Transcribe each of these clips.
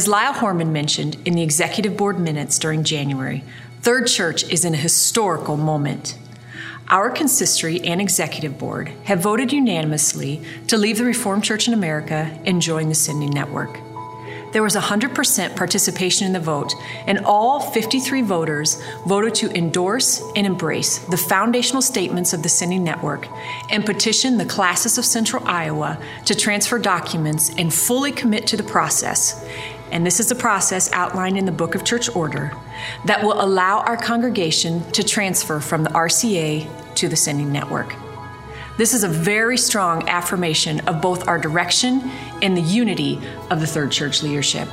As Lyle Horman mentioned in the executive board minutes during January, Third Church is in a historical moment. Our consistory and executive board have voted unanimously to leave the Reformed Church in America and join the Sending Network. There was 100% participation in the vote, and all 53 voters voted to endorse and embrace the foundational statements of the Sending Network and petition the Classis of Central Iowa to transfer documents and fully commit to the process. And this is a process outlined in the Book of Church Order that will allow our congregation to transfer from the RCA to the Sending Network. This is a very strong affirmation of both our direction and the unity of the Third Church leadership.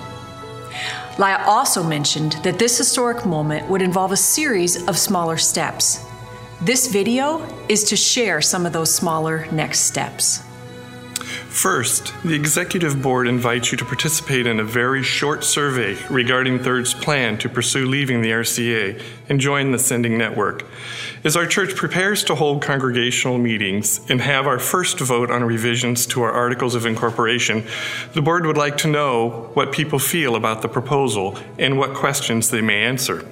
Lyle also mentioned that this historic moment would involve a series of smaller steps. This video is to share some of those smaller next steps. First, the Executive Board invites you to participate in a very short survey regarding Third's plan to pursue leaving the RCA and join the Sending Network. As our church prepares to hold congregational meetings and have our first vote on revisions to our Articles of Incorporation, the Board would like to know what people feel about the proposal and what questions they may answer.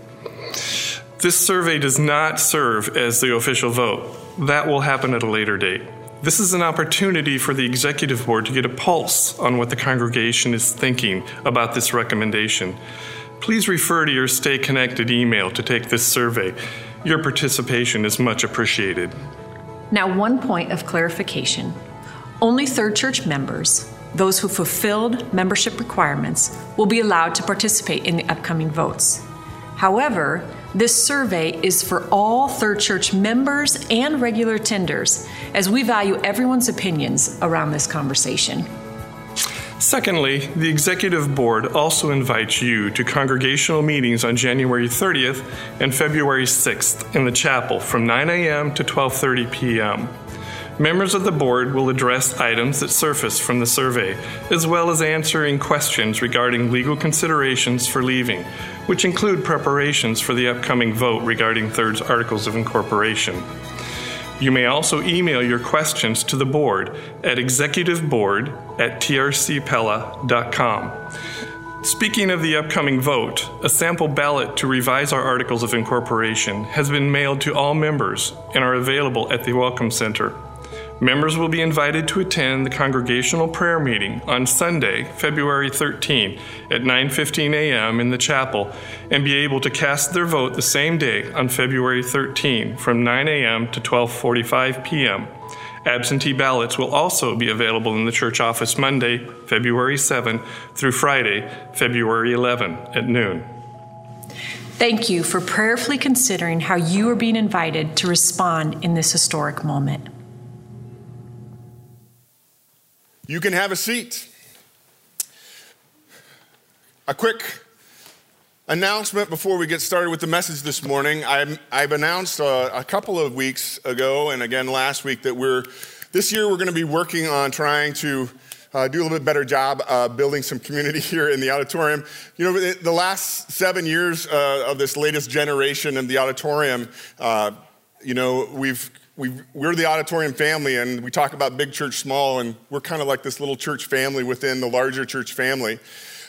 This survey does not serve as the official vote. That will happen at a later date. This is an opportunity for the executive board to get a pulse on what the congregation is thinking about this recommendation. Please refer to your Stay Connected email to take this survey. Your participation is much appreciated. Now, one point of clarification only Third Church members, those who fulfilled membership requirements, will be allowed to participate in the upcoming votes. However, this survey is for all Third Church members and regular tenders, as we value everyone's opinions around this conversation. Secondly, the Executive Board also invites you to congregational meetings on January 30th and February 6th in the chapel from 9 a.m. to 12:30 p.m. Members of the board will address items that surface from the survey, as well as answering questions regarding legal considerations for leaving, which include preparations for the upcoming vote regarding Third's Articles of Incorporation. You may also email your questions to the board at executiveboard at trcpella.com. Speaking of the upcoming vote, a sample ballot to revise our Articles of Incorporation has been mailed to all members and are available at the Welcome Center. Members will be invited to attend the congregational prayer meeting on Sunday, February 13 at 9:15 a.m. in the chapel and be able to cast their vote the same day on February 13 from 9 a.m. to 12:45 p.m. Absentee ballots will also be available in the church office Monday, February 7 through Friday, February 11 at noon. Thank you for prayerfully considering how you are being invited to respond in this historic moment. You can have a seat. A quick announcement before we get started with the message this morning. i have announced uh, a couple of weeks ago and again last week that we're, this year we're going to be working on trying to uh, do a little bit better job uh, building some community here in the auditorium. You know, the last seven years uh, of this latest generation of the auditorium, uh, you know, we've we are the auditorium family, and we talk about big church, small, and we're kind of like this little church family within the larger church family.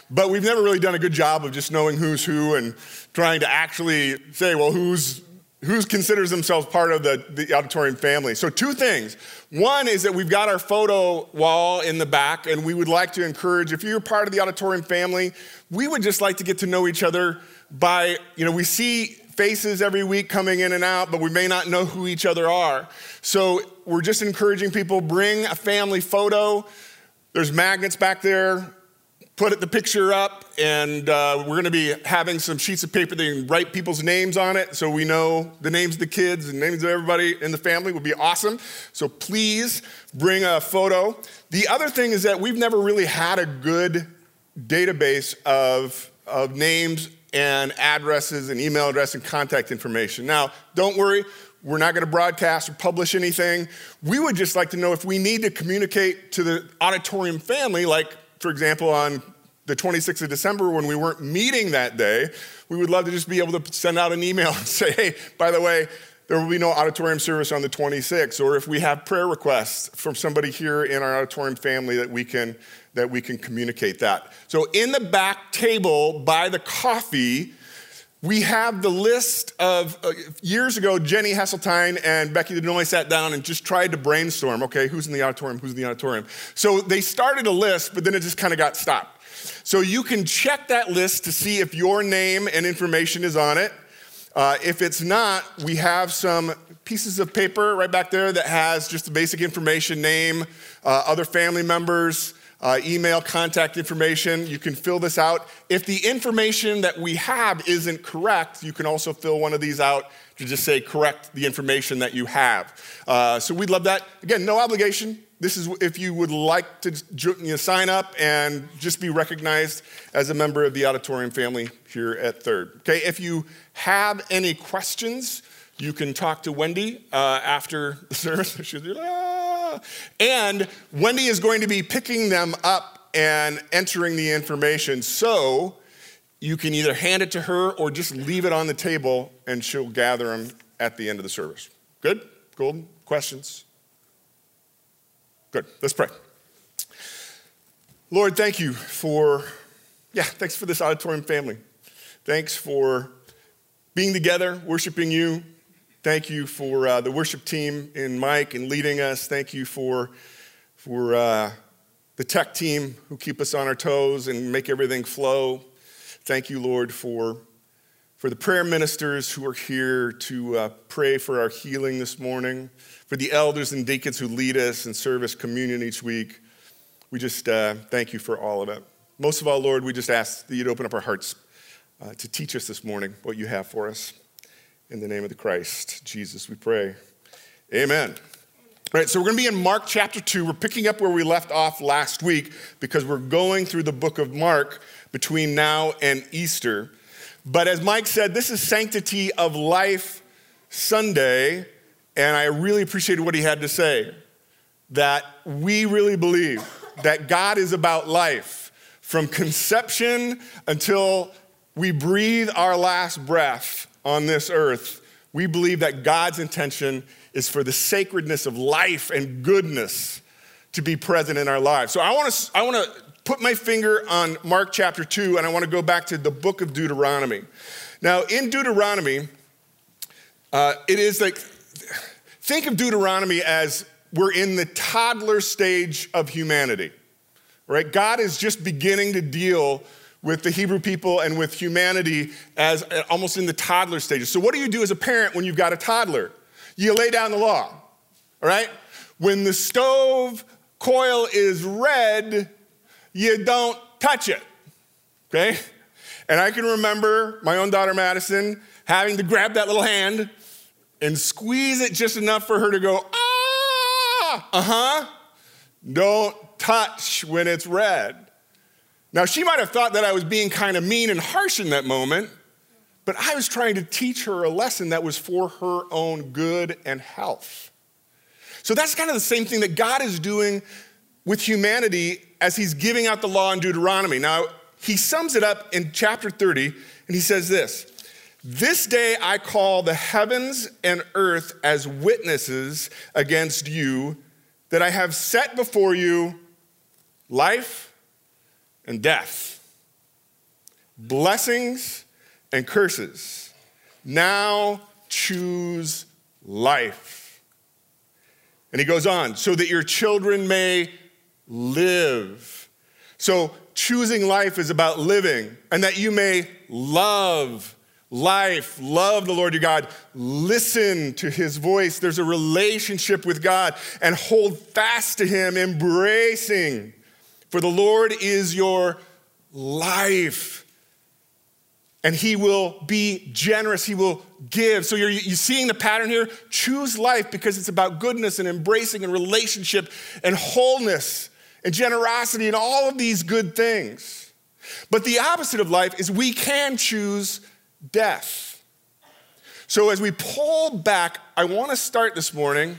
But we've never really done a good job of just knowing who's who and trying to actually say, well, who's who considers themselves part of the, the auditorium family. So, two things. One is that we've got our photo wall in the back, and we would like to encourage, if you're part of the auditorium family, we would just like to get to know each other by, you know, we see faces every week coming in and out, but we may not know who each other are. So we're just encouraging people bring a family photo. There's magnets back there. Put the picture up, and uh, we're going to be having some sheets of paper that you can write people's names on it so we know the names of the kids and names of everybody in the family would be awesome. So please bring a photo. The other thing is that we've never really had a good database of, of names and addresses and email address and contact information. Now, don't worry, we're not going to broadcast or publish anything. We would just like to know if we need to communicate to the auditorium family, like, for example, on the 26th of December when we weren't meeting that day, we would love to just be able to send out an email and say, hey, by the way, there will be no auditorium service on the 26th, or if we have prayer requests from somebody here in our auditorium family that we can that we can communicate that. So in the back table by the coffee, we have the list of uh, years ago, Jenny Hesseltine and Becky Denoy sat down and just tried to brainstorm okay, who's in the auditorium, who's in the auditorium. So they started a list, but then it just kind of got stopped. So you can check that list to see if your name and information is on it. Uh, if it's not, we have some pieces of paper right back there that has just the basic information name, uh, other family members, uh, email, contact information. You can fill this out. If the information that we have isn't correct, you can also fill one of these out to just say correct the information that you have. Uh, so we'd love that. Again, no obligation. This is if you would like to you know, sign up and just be recognized as a member of the auditorium family here at Third. Okay, if you have any questions, you can talk to Wendy uh, after the service. Be ah. And Wendy is going to be picking them up and entering the information. So you can either hand it to her or just leave it on the table and she'll gather them at the end of the service. Good? Golden? Questions? Good. Let's pray. Lord, thank you for, yeah, thanks for this auditorium family. Thanks for being together, worshiping you. Thank you for uh, the worship team and Mike and leading us. Thank you for, for uh, the tech team who keep us on our toes and make everything flow. Thank you, Lord, for, for the prayer ministers who are here to uh, pray for our healing this morning for the elders and deacons who lead us and serve us communion each week. We just uh, thank you for all of it. Most of all, Lord, we just ask that you'd open up our hearts uh, to teach us this morning what you have for us. In the name of the Christ, Jesus, we pray. Amen. All right, so we're going to be in Mark chapter 2. We're picking up where we left off last week because we're going through the book of Mark between now and Easter. But as Mike said, this is Sanctity of Life Sunday. And I really appreciated what he had to say that we really believe that God is about life from conception until we breathe our last breath on this earth. We believe that God's intention is for the sacredness of life and goodness to be present in our lives. So I want to I want to put my finger on Mark chapter 2 and I want to go back to the book of Deuteronomy. Now, in Deuteronomy, uh, it is like Think of Deuteronomy as we're in the toddler stage of humanity, right? God is just beginning to deal with the Hebrew people and with humanity as uh, almost in the toddler stages. So, what do you do as a parent when you've got a toddler? You lay down the law, all right? When the stove coil is red, you don't touch it, okay? And I can remember my own daughter Madison having to grab that little hand and squeeze it just enough for her to go, ah, uh huh. Don't touch when it's red. Now, she might have thought that I was being kind of mean and harsh in that moment, but I was trying to teach her a lesson that was for her own good and health. So that's kind of the same thing that God is doing with humanity as he's giving out the law in Deuteronomy. Now, he sums it up in chapter 30, and he says this this day I call the heavens and earth as witnesses against you that I have set before you life and death, blessings and curses. Now choose life. And he goes on, so that your children may live. So choosing life is about living, and that you may love life, love the Lord your God, listen to his voice. There's a relationship with God and hold fast to him, embracing. For the Lord is your life. And he will be generous, he will give. So you're, you seeing the pattern here? Choose life because it's about goodness and embracing and relationship and wholeness and generosity and all of these good things. But the opposite of life is we can choose death. So, as we pull back, I want to start this morning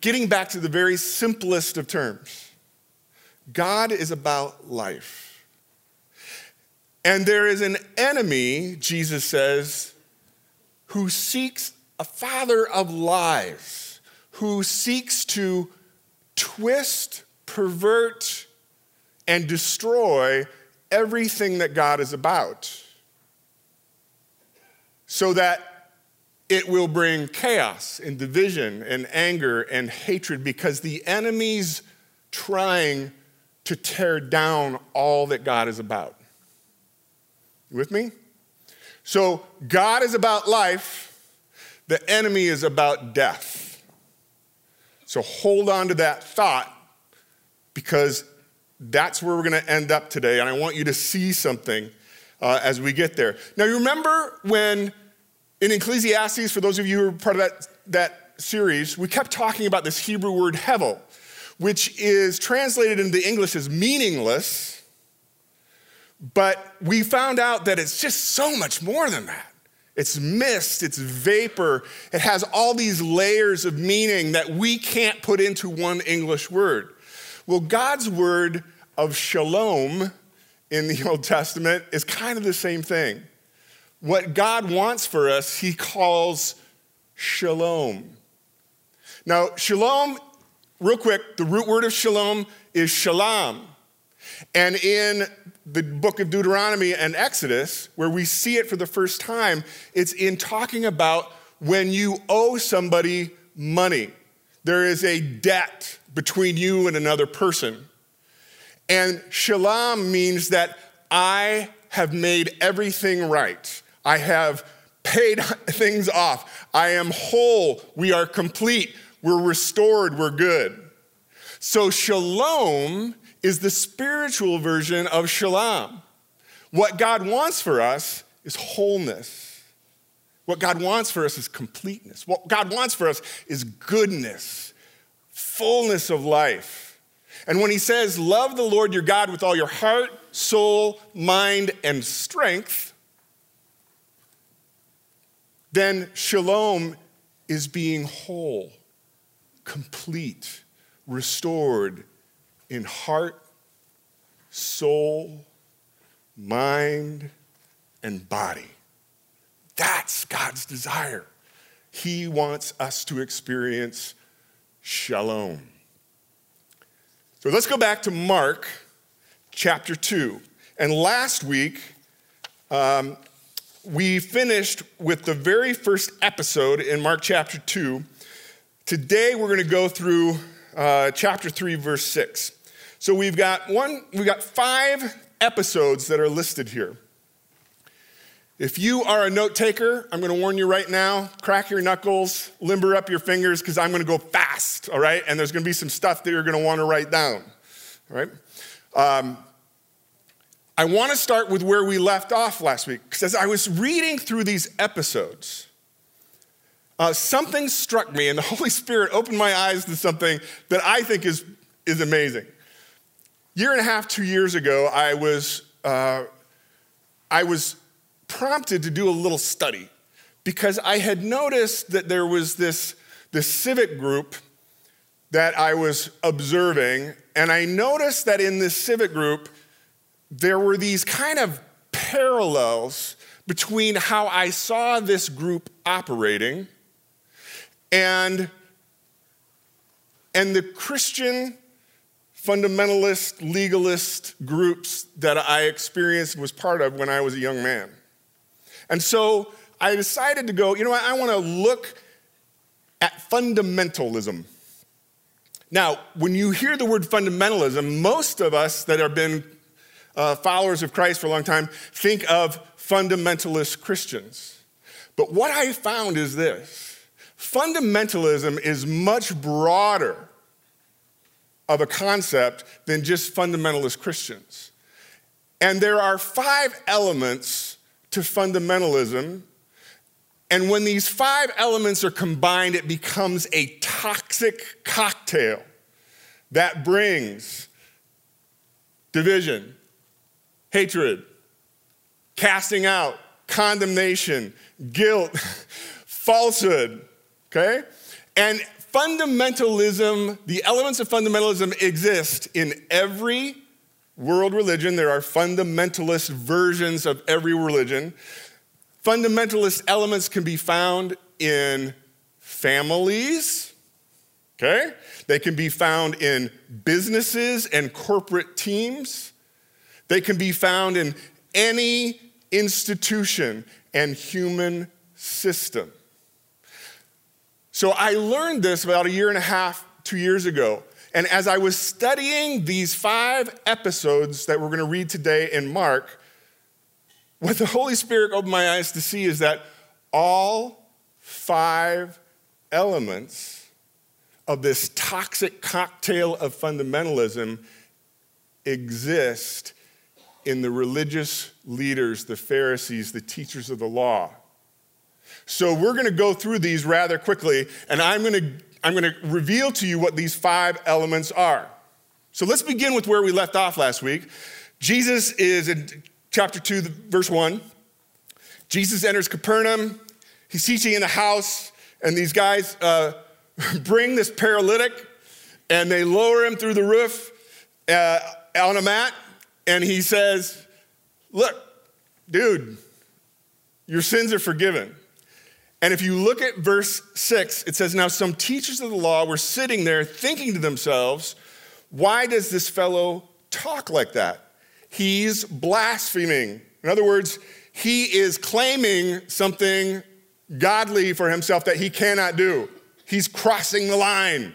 getting back to the very simplest of terms God is about life. And there is an enemy, Jesus says, who seeks a father of lies, who seeks to twist, pervert, and destroy everything that God is about so that it will bring chaos and division and anger and hatred because the enemy's trying to tear down all that God is about. You with me? So, God is about life, the enemy is about death. So, hold on to that thought because that's where we're going to end up today. And I want you to see something uh, as we get there. Now, you remember when in Ecclesiastes, for those of you who are part of that, that series, we kept talking about this Hebrew word hevel, which is translated into English as meaningless, but we found out that it's just so much more than that. It's mist, it's vapor, it has all these layers of meaning that we can't put into one English word. Well, God's word of shalom in the Old Testament is kind of the same thing. What God wants for us, he calls shalom. Now, shalom, real quick, the root word of shalom is shalom. And in the book of Deuteronomy and Exodus, where we see it for the first time, it's in talking about when you owe somebody money. There is a debt between you and another person. And shalom means that I have made everything right. I have paid things off. I am whole. We are complete. We're restored. We're good. So, shalom is the spiritual version of shalom. What God wants for us is wholeness. What God wants for us is completeness. What God wants for us is goodness, fullness of life. And when He says, Love the Lord your God with all your heart, soul, mind, and strength, then shalom is being whole, complete, restored in heart, soul, mind, and body. That's God's desire. He wants us to experience shalom. So let's go back to Mark chapter 2. And last week, um, we finished with the very first episode in Mark chapter 2. Today we're going to go through uh, chapter 3, verse 6. So we've got one, we've got five episodes that are listed here. If you are a note taker, I'm going to warn you right now crack your knuckles, limber up your fingers, because I'm going to go fast, all right? And there's going to be some stuff that you're going to want to write down, all right? Um, I want to start with where we left off last week, because as I was reading through these episodes, uh, something struck me, and the Holy Spirit opened my eyes to something that I think is, is amazing. Year and a half, two years ago, I was, uh, I was prompted to do a little study because I had noticed that there was this, this civic group that I was observing, and I noticed that in this civic group, there were these kind of parallels between how I saw this group operating and, and the Christian fundamentalist, legalist groups that I experienced was part of when I was a young man. And so I decided to go, you know what, I want to look at fundamentalism. Now, when you hear the word fundamentalism, most of us that have been uh, followers of Christ for a long time think of fundamentalist Christians. But what I found is this fundamentalism is much broader of a concept than just fundamentalist Christians. And there are five elements to fundamentalism. And when these five elements are combined, it becomes a toxic cocktail that brings division, hatred, casting out, condemnation, guilt, falsehood, okay? And fundamentalism, the elements of fundamentalism exist in every world religion. There are fundamentalist versions of every religion. fundamentalist elements can be found in families, okay? They can be found in businesses and corporate teams. They can be found in any institution and human system. So I learned this about a year and a half, two years ago. And as I was studying these five episodes that we're going to read today in Mark, what the Holy Spirit opened my eyes to see is that all five elements of this toxic cocktail of fundamentalism exist in the religious leaders, the Pharisees, the teachers of the law. So we're going to go through these rather quickly, and I'm going to I'm going to reveal to you what these five elements are. So let's begin with where we left off last week. Jesus is in chapter 2, verse 1. Jesus enters Capernaum. He's teaching in the house, and these guys uh, bring this paralytic and they lower him through the roof uh, on a mat. And he says, Look, dude, your sins are forgiven. And if you look at verse 6, it says, Now some teachers of the law were sitting there thinking to themselves, Why does this fellow talk like that? He's blaspheming. In other words, he is claiming something godly for himself that he cannot do. He's crossing the line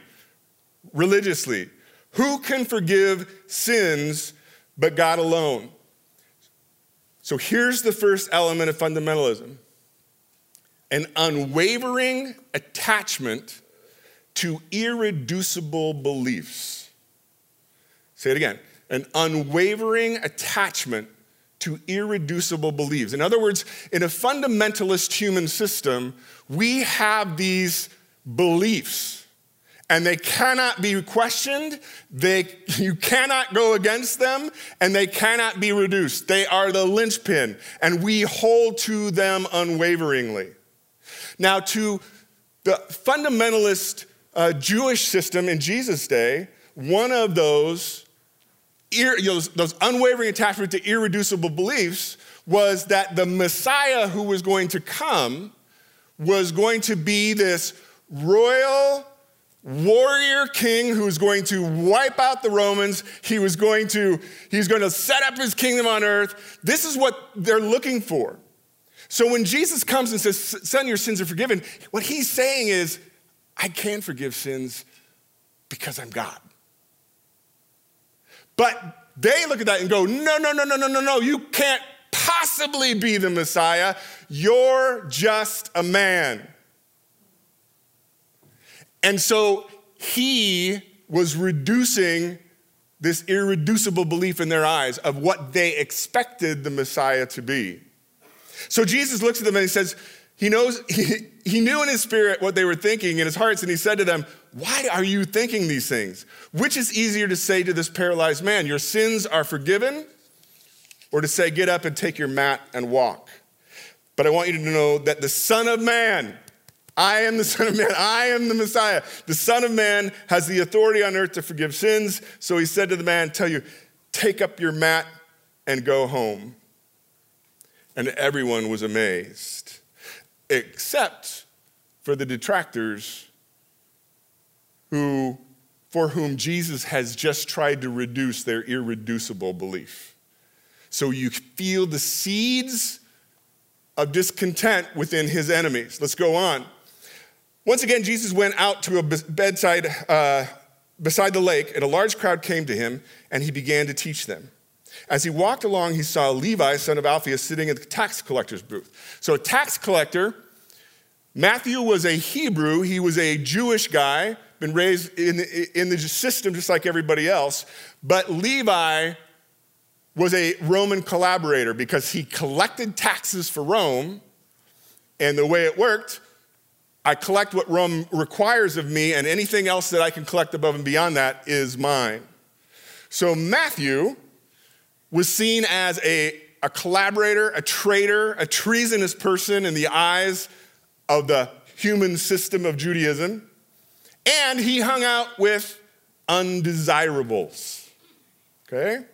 religiously. Who can forgive sins but God alone? So here's the first element of fundamentalism an unwavering attachment to irreducible beliefs. Say it again an unwavering attachment to irreducible beliefs. In other words, in a fundamentalist human system, we have these beliefs and they cannot be questioned they, you cannot go against them and they cannot be reduced they are the linchpin and we hold to them unwaveringly now, to the fundamentalist uh, Jewish system in Jesus' day, one of those, you know, those unwavering attachment to irreducible beliefs was that the Messiah who was going to come was going to be this royal warrior king who's going to wipe out the Romans. He was going to, he's going to set up his kingdom on earth. This is what they're looking for. So when Jesus comes and says, Son, your sins are forgiven, what he's saying is, I can forgive sins because I'm God. But they look at that and go, No, no, no, no, no, no, no, you can't possibly be the Messiah. You're just a man. And so he was reducing this irreducible belief in their eyes of what they expected the Messiah to be. So Jesus looks at them and he says, he knows, he, he knew in his spirit what they were thinking in his hearts, and he said to them, Why are you thinking these things? Which is easier to say to this paralyzed man, Your sins are forgiven, or to say, Get up and take your mat and walk? But I want you to know that the Son of Man, I am the Son of Man, I am the Messiah. The Son of Man has the authority on earth to forgive sins. So he said to the man, Tell you, take up your mat and go home and everyone was amazed, except for the detractors who, for whom Jesus has just tried to reduce their irreducible belief. So you feel the seeds of discontent within his enemies. Let's go on. Once again, Jesus went out to a bedside uh, beside the lake, and a large crowd came to him, and he began to teach them. As he walked along, he saw Levi, son of Alphaeus, sitting at the tax collector's booth. So, a tax collector, Matthew was a Hebrew, he was a Jewish guy, been raised in the, in the system just like everybody else. But Levi was a Roman collaborator because he collected taxes for Rome. And the way it worked, I collect what Rome requires of me, and anything else that I can collect above and beyond that is mine. So Matthew was seen as a, a collaborator, a traitor, a treasonous person in the eyes of the human system of Judaism. And he hung out with undesirables. Okay?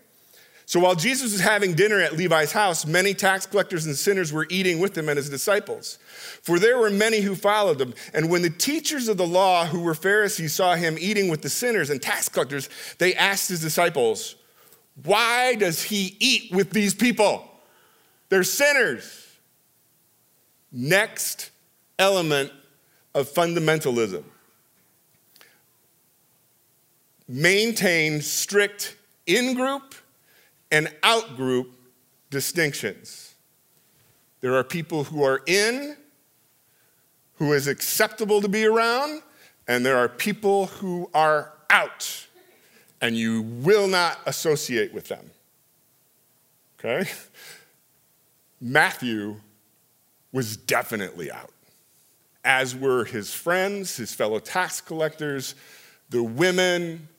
So while Jesus was having dinner at Levi's house, many tax collectors and sinners were eating with him and his disciples. For there were many who followed them. And when the teachers of the law, who were Pharisees, saw him eating with the sinners and tax collectors, they asked his disciples, Why does he eat with these people? They're sinners. Next element of fundamentalism maintain strict in group and out group distinctions. There are people who are in, who is acceptable to be around, and there are people who are out, and you will not associate with them. Okay? Matthew was definitely out, as were his friends, his fellow tax collectors, the women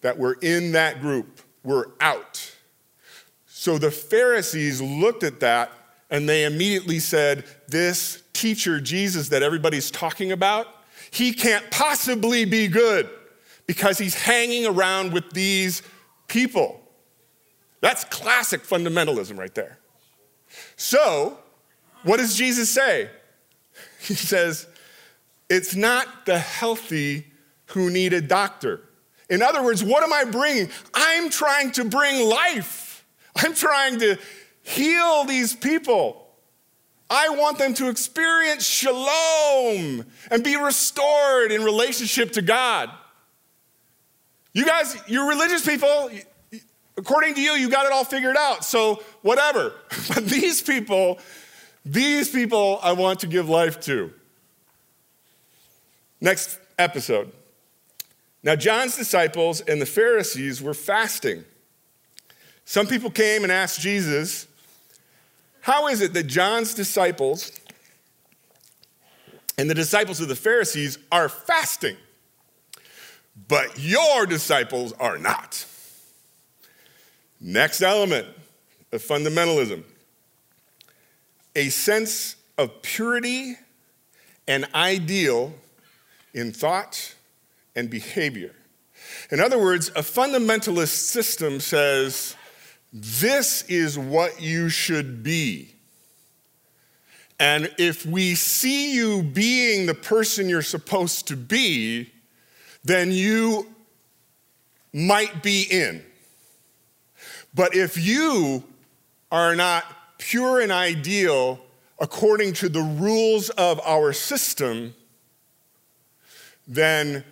that were in that group were out. So the Pharisees looked at that and they immediately said, This teacher, Jesus, that everybody's talking about, he can't possibly be good because he's hanging around with these people. That's classic fundamentalism right there. So, what does Jesus say? He says, It's not the healthy who need a doctor in other words, what am I bringing? I'm trying to bring life. I'm trying to heal these people. I want them to experience shalom and be restored in relationship to God. You guys, you're religious people. According to you, you got it all figured out. So, whatever. But these people, these people I want to give life to. Next episode. Now, John's disciples and the Pharisees were fasting. Some people came and asked Jesus, How is it that John's disciples and the disciples of the Pharisees are fasting, but your disciples are not? Next element of fundamentalism a sense of purity and ideal in thought and behavior. In other words, a fundamentalist system says, this is what you should be. And if we see you being the person you're supposed to be, then you might be in. But if you are not pure and ideal according to the rules of our system, then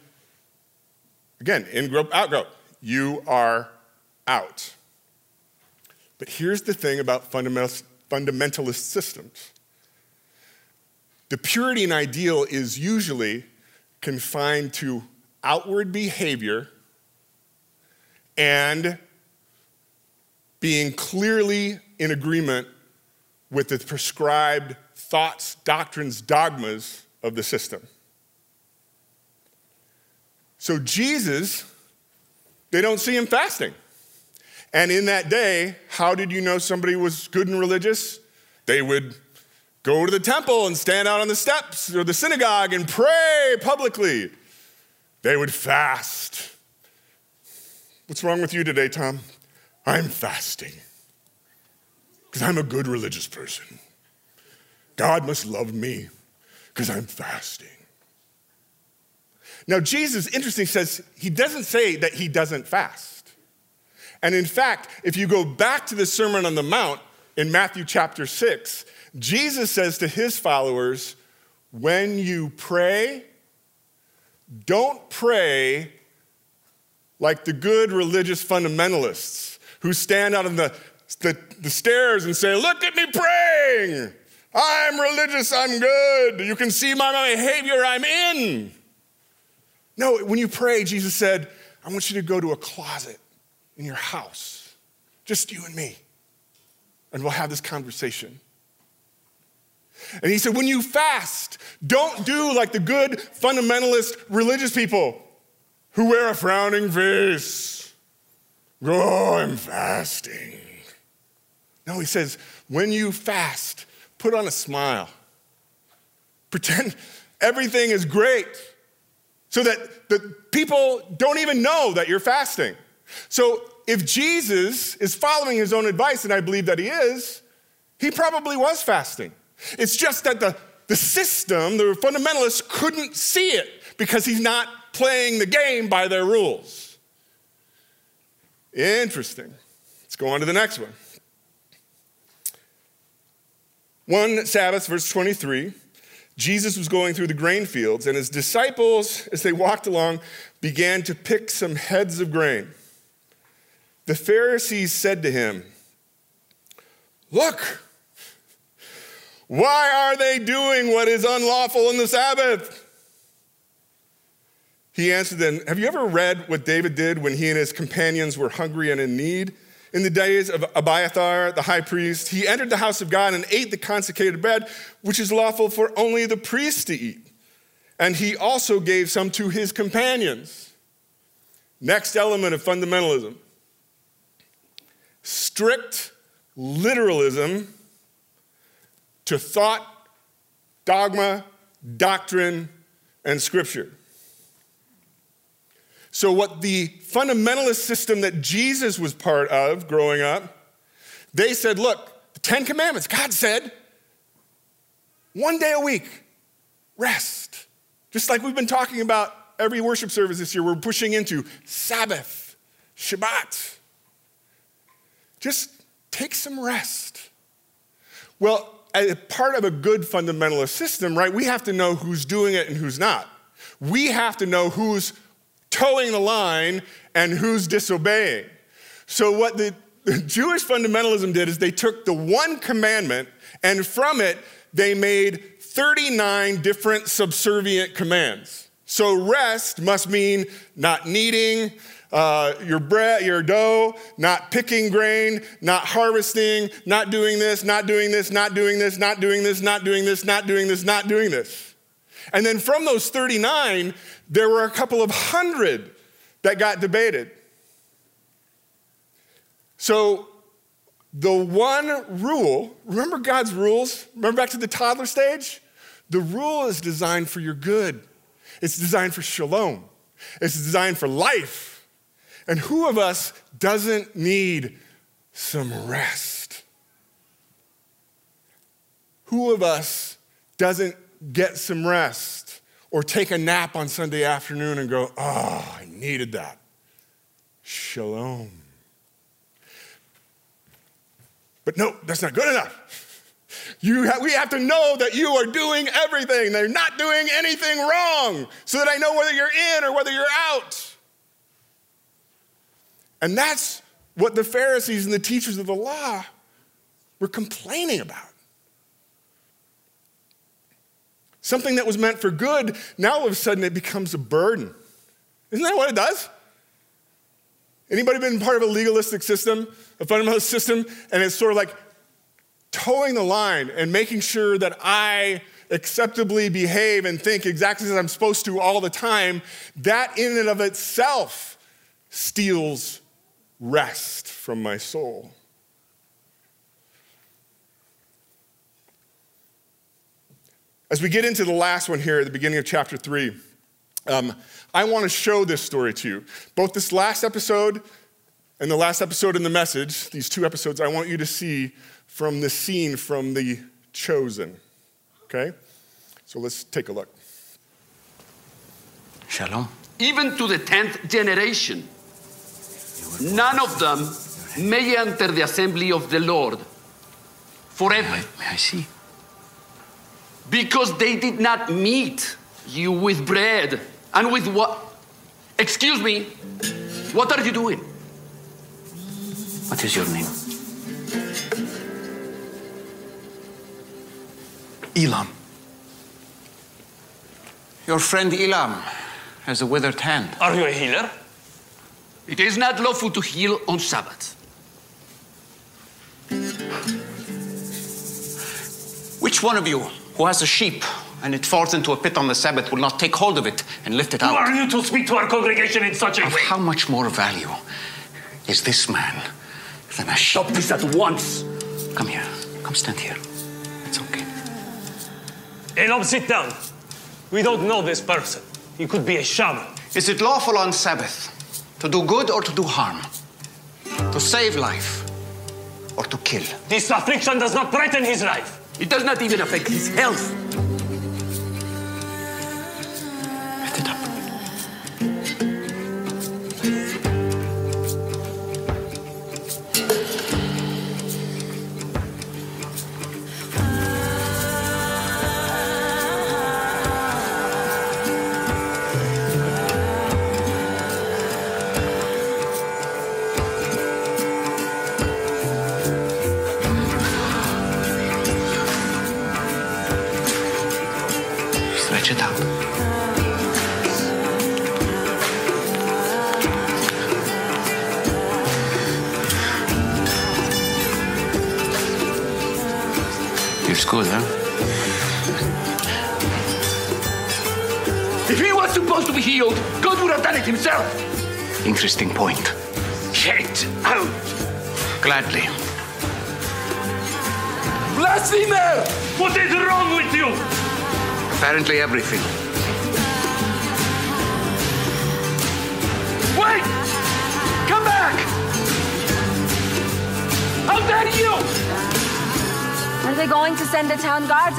Again, in group, out group. You are out. But here's the thing about fundamentalist systems the purity and ideal is usually confined to outward behavior and being clearly in agreement with the prescribed thoughts, doctrines, dogmas of the system. So Jesus, they don't see him fasting. And in that day, how did you know somebody was good and religious? They would go to the temple and stand out on the steps or the synagogue and pray publicly. They would fast. What's wrong with you today, Tom? I'm fasting because I'm a good religious person. God must love me because I'm fasting. Now, Jesus, interesting, says he doesn't say that he doesn't fast. And in fact, if you go back to the Sermon on the Mount in Matthew chapter 6, Jesus says to his followers, when you pray, don't pray like the good religious fundamentalists who stand out on the, the, the, stairs and say, Look at me praying. I'm religious, I'm good. You can see my behavior, I'm in. No, when you pray, Jesus said, I want you to go to a closet in your house, just you and me, and we'll have this conversation. And he said, when you fast, don't do like the good fundamentalist religious people who wear a frowning face. Oh, I'm fasting. No, he says, when you fast, put on a smile. Pretend everything is great so that the people don't even know that you're fasting. So if Jesus is following his own advice, and I believe that he is, he probably was fasting. It's just that the, the system, the fundamentalists, couldn't see it because he's not playing the game by their rules. Interesting. Let's go on to the next one. One Sabbath, verse 23, Jesus was going through the grain fields, and his disciples, as they walked along, began to pick some heads of grain. The Pharisees said to him, Look, why are they doing what is unlawful in the Sabbath? He answered them, Have you ever read what David did when he and his companions were hungry and in need? In the days of Abiathar, the high priest, he entered the house of God and ate the consecrated bread, which is lawful for only the priest to eat. And he also gave some to his companions. Next element of fundamentalism strict literalism to thought, dogma, doctrine, and scripture. So, what the fundamentalist system that Jesus was part of growing up, they said, look, the Ten Commandments, God said, one day a week, rest. Just like we've been talking about every worship service this year, we're pushing into Sabbath, Shabbat. Just take some rest. Well, as part of a good fundamentalist system, right, we have to know who's doing it and who's not. We have to know who's toeing the line and who's disobeying. So, what the, the Jewish fundamentalism did is they took the one commandment and from it they made 39 different subservient commands. So, rest must mean not needing, uh, your bread, your dough, not picking grain, not harvesting, not doing this, not doing this, not doing this, not doing this, not doing this, not doing this, not doing this. And then from those 39, there were a couple of hundred that got debated. So the one rule, remember God's rules? Remember back to the toddler stage? The rule is designed for your good. It's designed for shalom. It's designed for life. And who of us doesn't need some rest? Who of us doesn't get some rest or take a nap on Sunday afternoon and go, oh, I needed that? Shalom. But no, that's not good enough. You we have to know that you are doing everything. They're not doing anything wrong so that I know whether you're in or whether you're out. And that's what the Pharisees and the teachers of the law were complaining about. Something that was meant for good, now all of a sudden it becomes a burden. Isn't that what it does? Anybody been part of a legalistic system, a fundamentalist system, and it's sort of like toeing the line and making sure that I acceptably behave and think exactly as I'm supposed to all the time, that in and of itself steals rest from my soul. As we get into the last one here at the beginning of chapter three, um, I want to show this story to you. Both this last episode and the last episode in the message, these two episodes, I want you to see from the scene from The Chosen. Okay? So let's take a look. Shalom. Even to the 10th generation none of them may enter the assembly of the Lord forever. May I, may I see? Because they did not meet you with bread and with what? Excuse me, what are you doing? What is your name? Elam. Your friend Elam has a withered hand. Are you a healer? It is not lawful to heal on Sabbath. Which one of you who has a sheep and it falls into a pit on the Sabbath will not take hold of it and lift it Who out? are you to speak to our congregation in such a Of way? how much more value is this man than a sheep? Stop this at once. Come here. Come stand here. It's okay. Elam, sit down. We don't know this person. He could be a shaman. Is it lawful on Sabbath to do good or to do harm? To save life or to kill. This affliction does not threaten his life. It does not even affect his health.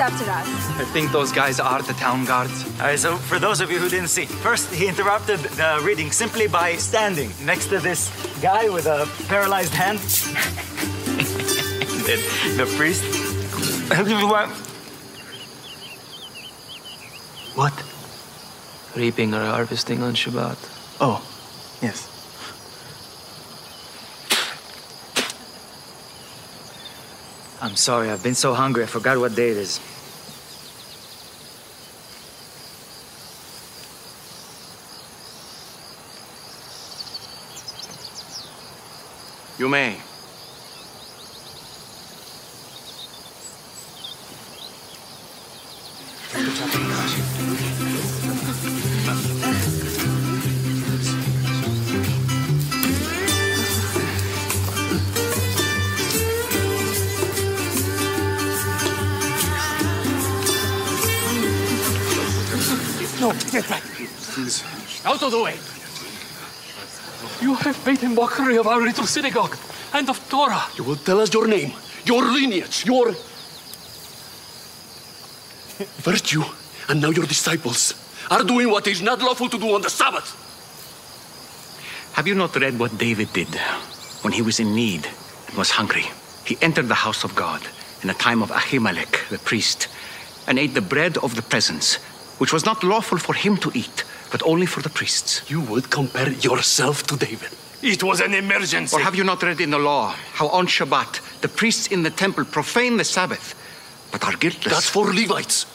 Town guards after us? I think those guys are the town guards. All right, so for those of you who didn't see, first he interrupted the reading simply by standing next to this guy with a paralyzed hand. then the priest. what? Reaping or harvesting on Shabbat. Oh, yes. I'm sorry, I've been so hungry, I forgot what day it is. You may. You have made a mockery of our little synagogue and of Torah. You will tell us your name, your lineage, your virtue, and now your disciples are doing what is not lawful to do on the Sabbath. Have you not read what David did when he was in need and was hungry? He entered the house of God in the time of Ahimelech, the priest, and ate the bread of the presence, which was not lawful for him to eat, but only for the priests. You would compare yourself to David. It was an emergency. Or have you not read in the law how on Shabbat the priests in the temple profane the Sabbath, but are guiltless? That's for Levites.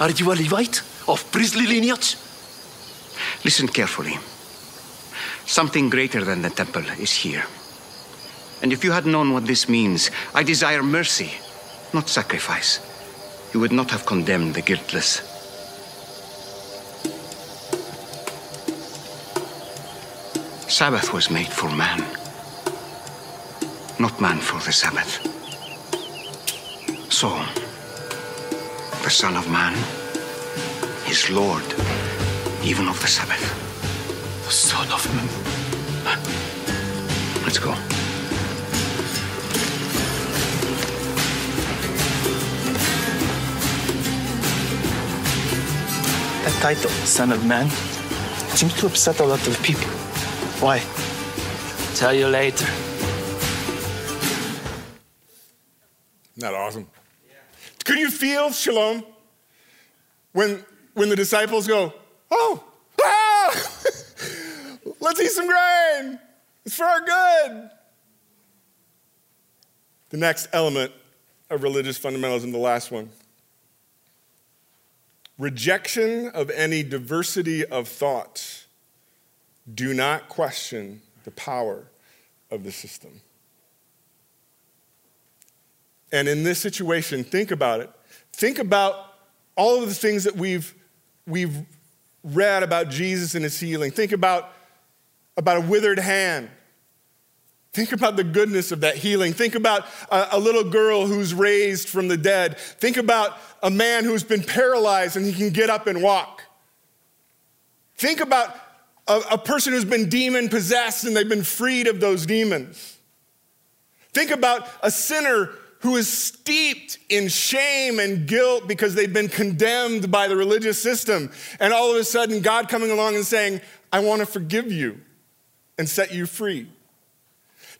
Are you a Levite of priestly lineage? Listen carefully. Something greater than the temple is here. And if you had known what this means, I desire mercy, not sacrifice, you would not have condemned the guiltless. Sabbath was made for man, not man for the Sabbath. So, the Son of Man is Lord even of the Sabbath. The Son of Man. Let's go. That title, Son of Man, seems to upset a lot of people. Why? Tell you later. Isn't that awesome? Could you feel shalom when, when the disciples go, Oh, ah, let's eat some grain. It's for our good. The next element of religious fundamentalism, the last one rejection of any diversity of thought. Do not question the power of the system. And in this situation, think about it. Think about all of the things that we've, we've read about Jesus and his healing. Think about, about a withered hand. Think about the goodness of that healing. Think about a, a, little girl who's raised from the dead. Think about a man who's been paralyzed and he can get up and walk. Think about a, a person who's been demon possessed and they've been freed of those demons. Think about a sinner who is steeped in shame and guilt because they've been condemned by the religious system. And all of a sudden, God coming along and saying, I want to forgive you and set you free.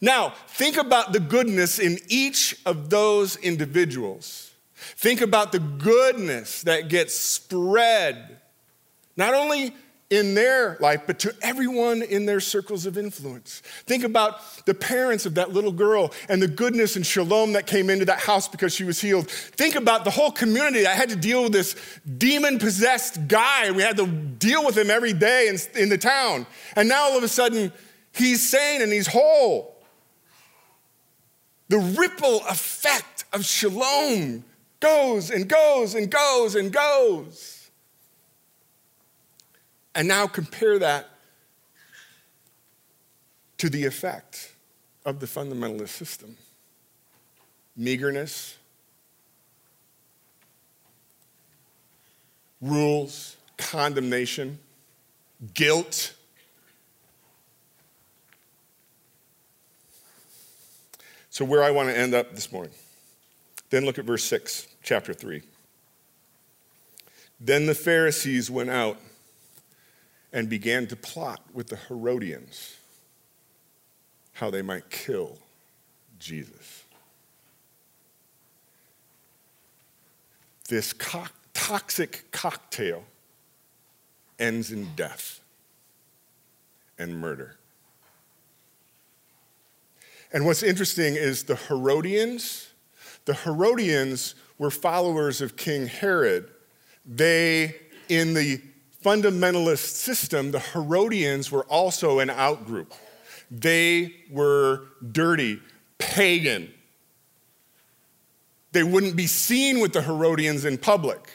Now, think about the goodness in each of those individuals. Think about the goodness that gets spread, not only in their life, but to everyone in their circles of influence. Think about the parents of that little girl and the goodness and shalom that came into that house because she was healed. Think about the whole community that had to deal with this demon possessed guy. We had to deal with him every day in, in the town. And now all of a sudden, he's sane and he's whole. The ripple effect of shalom goes and goes and goes and goes. And now compare that to the effect of the fundamentalist system meagerness, rules, condemnation, guilt. So, where I want to end up this morning, then look at verse 6, chapter 3. Then the Pharisees went out and began to plot with the Herodians how they might kill Jesus. This co- toxic cocktail ends in death and murder. And what's interesting is the Herodians, the Herodians were followers of King Herod. They, in the fundamentalist system, the Herodians were also an outgroup. They were dirty, pagan. They wouldn't be seen with the Herodians in public.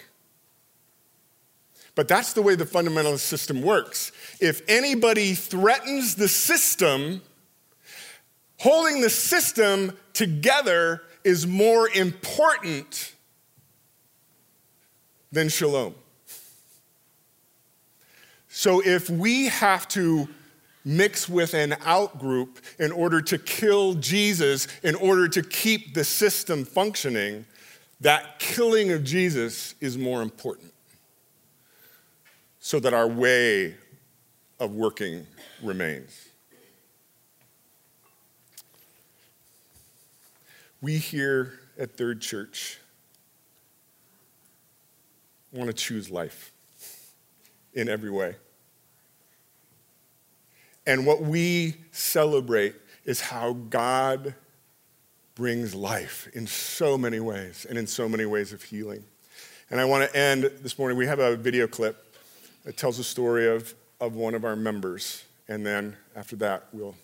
But that's the way the fundamentalist system works. If anybody threatens the system, holding the system together is more important than shalom. So if we have to mix with an outgroup in order to kill Jesus, in order to keep the system functioning, that killing of Jesus is more important so that our way of working remains. We here at Third Church want to choose life in every way. And what we celebrate is how God brings life in so many ways and in so many ways of healing. And I want to end this morning. We have a video clip that tells the story of, of one of our members. And then after that, we'll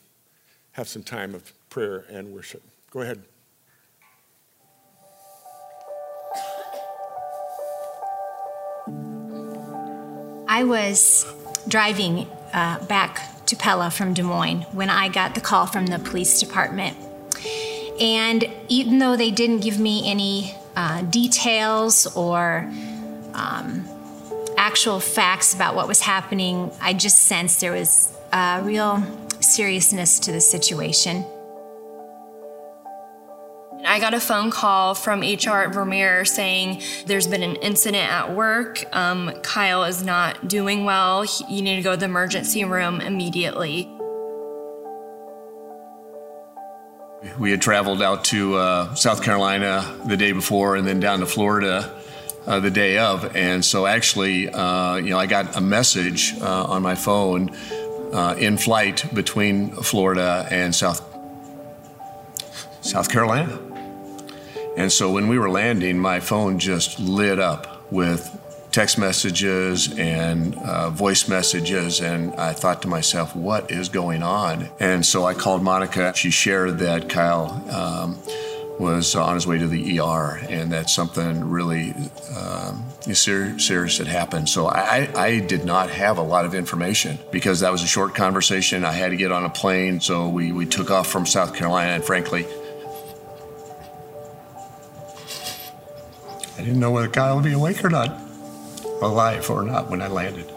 have some time of prayer and worship. Go ahead. I was driving uh, back to Pella from Des Moines when I got the call from the police department. And even though they didn't give me any uh, details or um, actual facts about what was happening, I just sensed there was a real seriousness to the situation. I got a phone call from HR at Vermeer saying there's been an incident at work. Um, Kyle is not doing well. He, you need to go to the emergency room immediately. We had traveled out to uh, South Carolina the day before and then down to Florida uh, the day of. And so, actually, uh, you know, I got a message uh, on my phone uh, in flight between Florida and South South Carolina. And so when we were landing, my phone just lit up with text messages and uh, voice messages. And I thought to myself, what is going on? And so I called Monica. She shared that Kyle um, was on his way to the ER and that something really um, serious had happened. So I, I did not have a lot of information because that was a short conversation. I had to get on a plane. So we, we took off from South Carolina. And frankly, I didn't know whether Kyle would be awake or not, alive or not when I landed.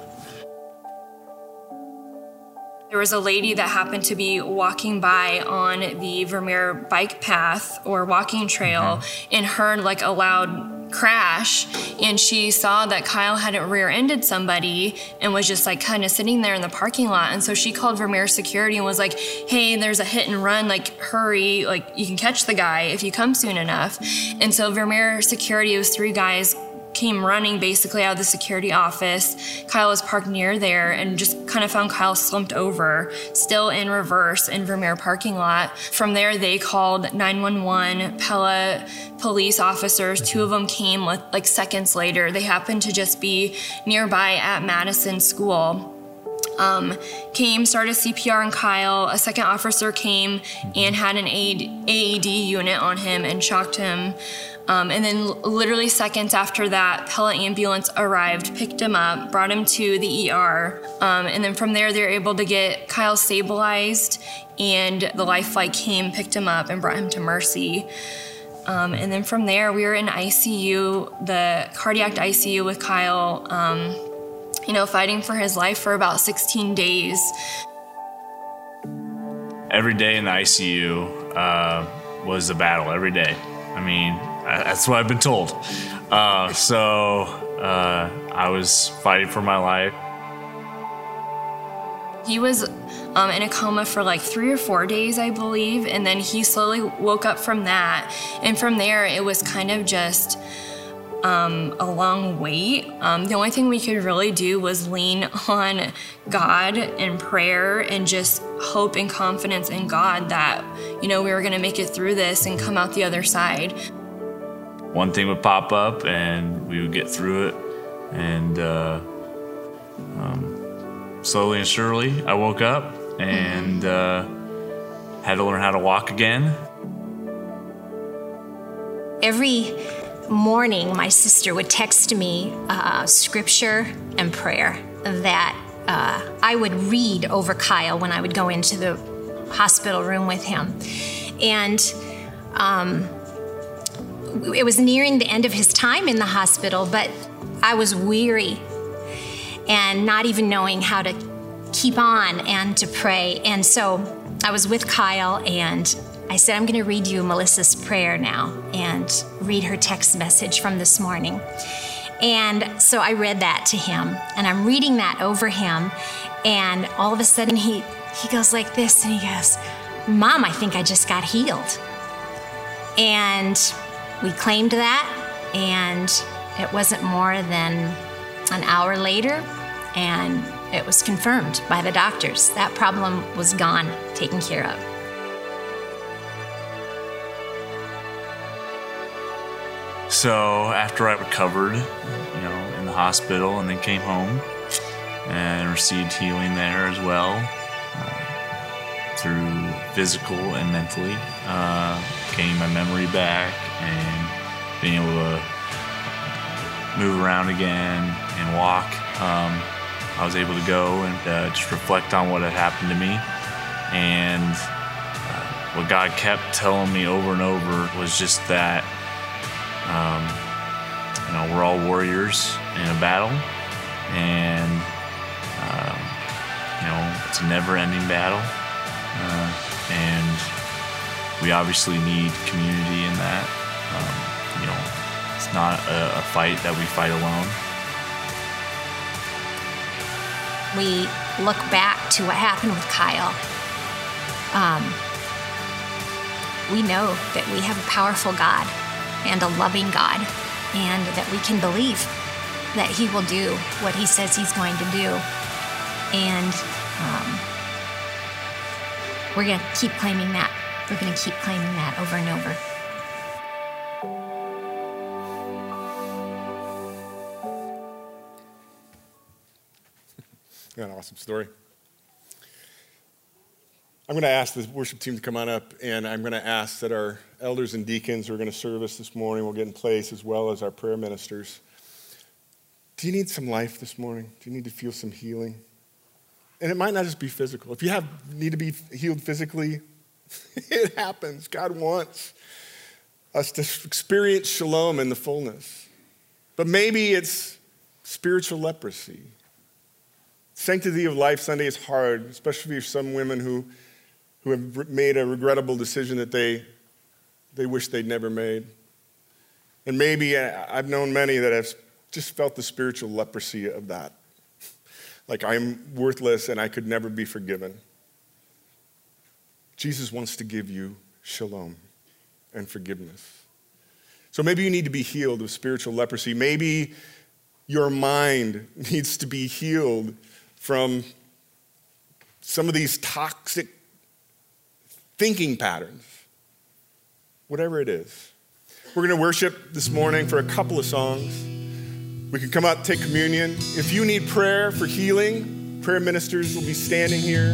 There was a lady that happened to be walking by on the Vermeer bike path or walking trail mm-hmm. and heard like a loud crash and she saw that Kyle hadn't rear-ended somebody and was just like kind of sitting there in the parking lot. And so she called Vermeer security and was like hey there's a hit and run. Like hurry. Like you can catch the guy if you come soon enough. And so Vermeer security was three guys came running basically out of the security office. Kyle was parked near there and just kind of found Kyle slumped over, still in reverse in Vermeer parking lot. From there, they called 911. Pella police officers, two of them came like seconds later. They happened to just be nearby at Madison School. Um, came, started CPR on Kyle. A second officer came and had an AED unit on him and shocked him. Um, and then, literally seconds after that, Pella ambulance arrived, picked him up, brought him to the ER. Um, and then from there, they were able to get Kyle stabilized, and the life flight came, picked him up, and brought him to Mercy. Um, and then from there, we were in ICU, the cardiac ICU with Kyle, um, you know, fighting for his life for about 16 days. Every day in the ICU uh, was a battle, every day. I mean, that's what I've been told. Uh, so uh, I was fighting for my life. He was um, in a coma for like three or four days, I believe, and then he slowly woke up from that. And from there, it was kind of just um, a long wait. Um, the only thing we could really do was lean on God and prayer and just hope and confidence in God that, you know, we were going to make it through this and come out the other side one thing would pop up and we would get through it. And uh, um, slowly and surely, I woke up and uh, had to learn how to walk again. Every morning, my sister would text me uh, scripture and prayer that uh, I would read over Kyle when I would go into the hospital room with him. And um, it was nearing the end of his time in the hospital, but I was weary and not even knowing how to keep on and to pray. And so I was with Kyle and I said, I'm going to read you Melissa's prayer now and read her text message from this morning. And so I read that to him and I'm reading that over him. And all of a sudden he, he goes like this and he goes, Mom, I think I just got healed. And we claimed that, and it wasn't more than an hour later, and it was confirmed by the doctors. That problem was gone, taken care of. So after I recovered, you know, in the hospital and then came home and received healing there as well uh, through physical and mentally, uh, getting my memory back and being able to move around again and walk. Um, I was able to go and uh, just reflect on what had happened to me. And uh, what God kept telling me over and over was just that, um, you know, we're all warriors in a battle. And, um, you know, it's a never ending battle. Uh, and we obviously need community in that. Um, you know, it's not a, a fight that we fight alone. We look back to what happened with Kyle. Um, we know that we have a powerful God and a loving God, and that we can believe that He will do what He says He's going to do. And um, we're going to keep claiming that. We're going to keep claiming that over and over. Got an awesome story. I'm going to ask the worship team to come on up, and I'm going to ask that our elders and deacons who are going to serve us this morning will get in place, as well as our prayer ministers. Do you need some life this morning? Do you need to feel some healing? And it might not just be physical. If you have need to be healed physically, it happens. God wants us to experience shalom in the fullness. But maybe it's spiritual leprosy Sanctity of Life Sunday is hard, especially for some women who, who have made a regrettable decision that they, they wish they'd never made. And maybe uh, I've known many that have just felt the spiritual leprosy of that. Like I'm worthless and I could never be forgiven. Jesus wants to give you shalom and forgiveness. So maybe you need to be healed of spiritual leprosy. Maybe your mind needs to be healed from some of these toxic thinking patterns. Whatever it is. We're going to worship this morning for a couple of songs. We can come up, take communion. If you need prayer for healing, prayer ministers will be standing here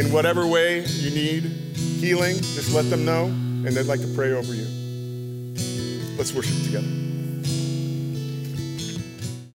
in whatever way you need healing. Just let them know, and they'd like to pray over you. Let's worship together.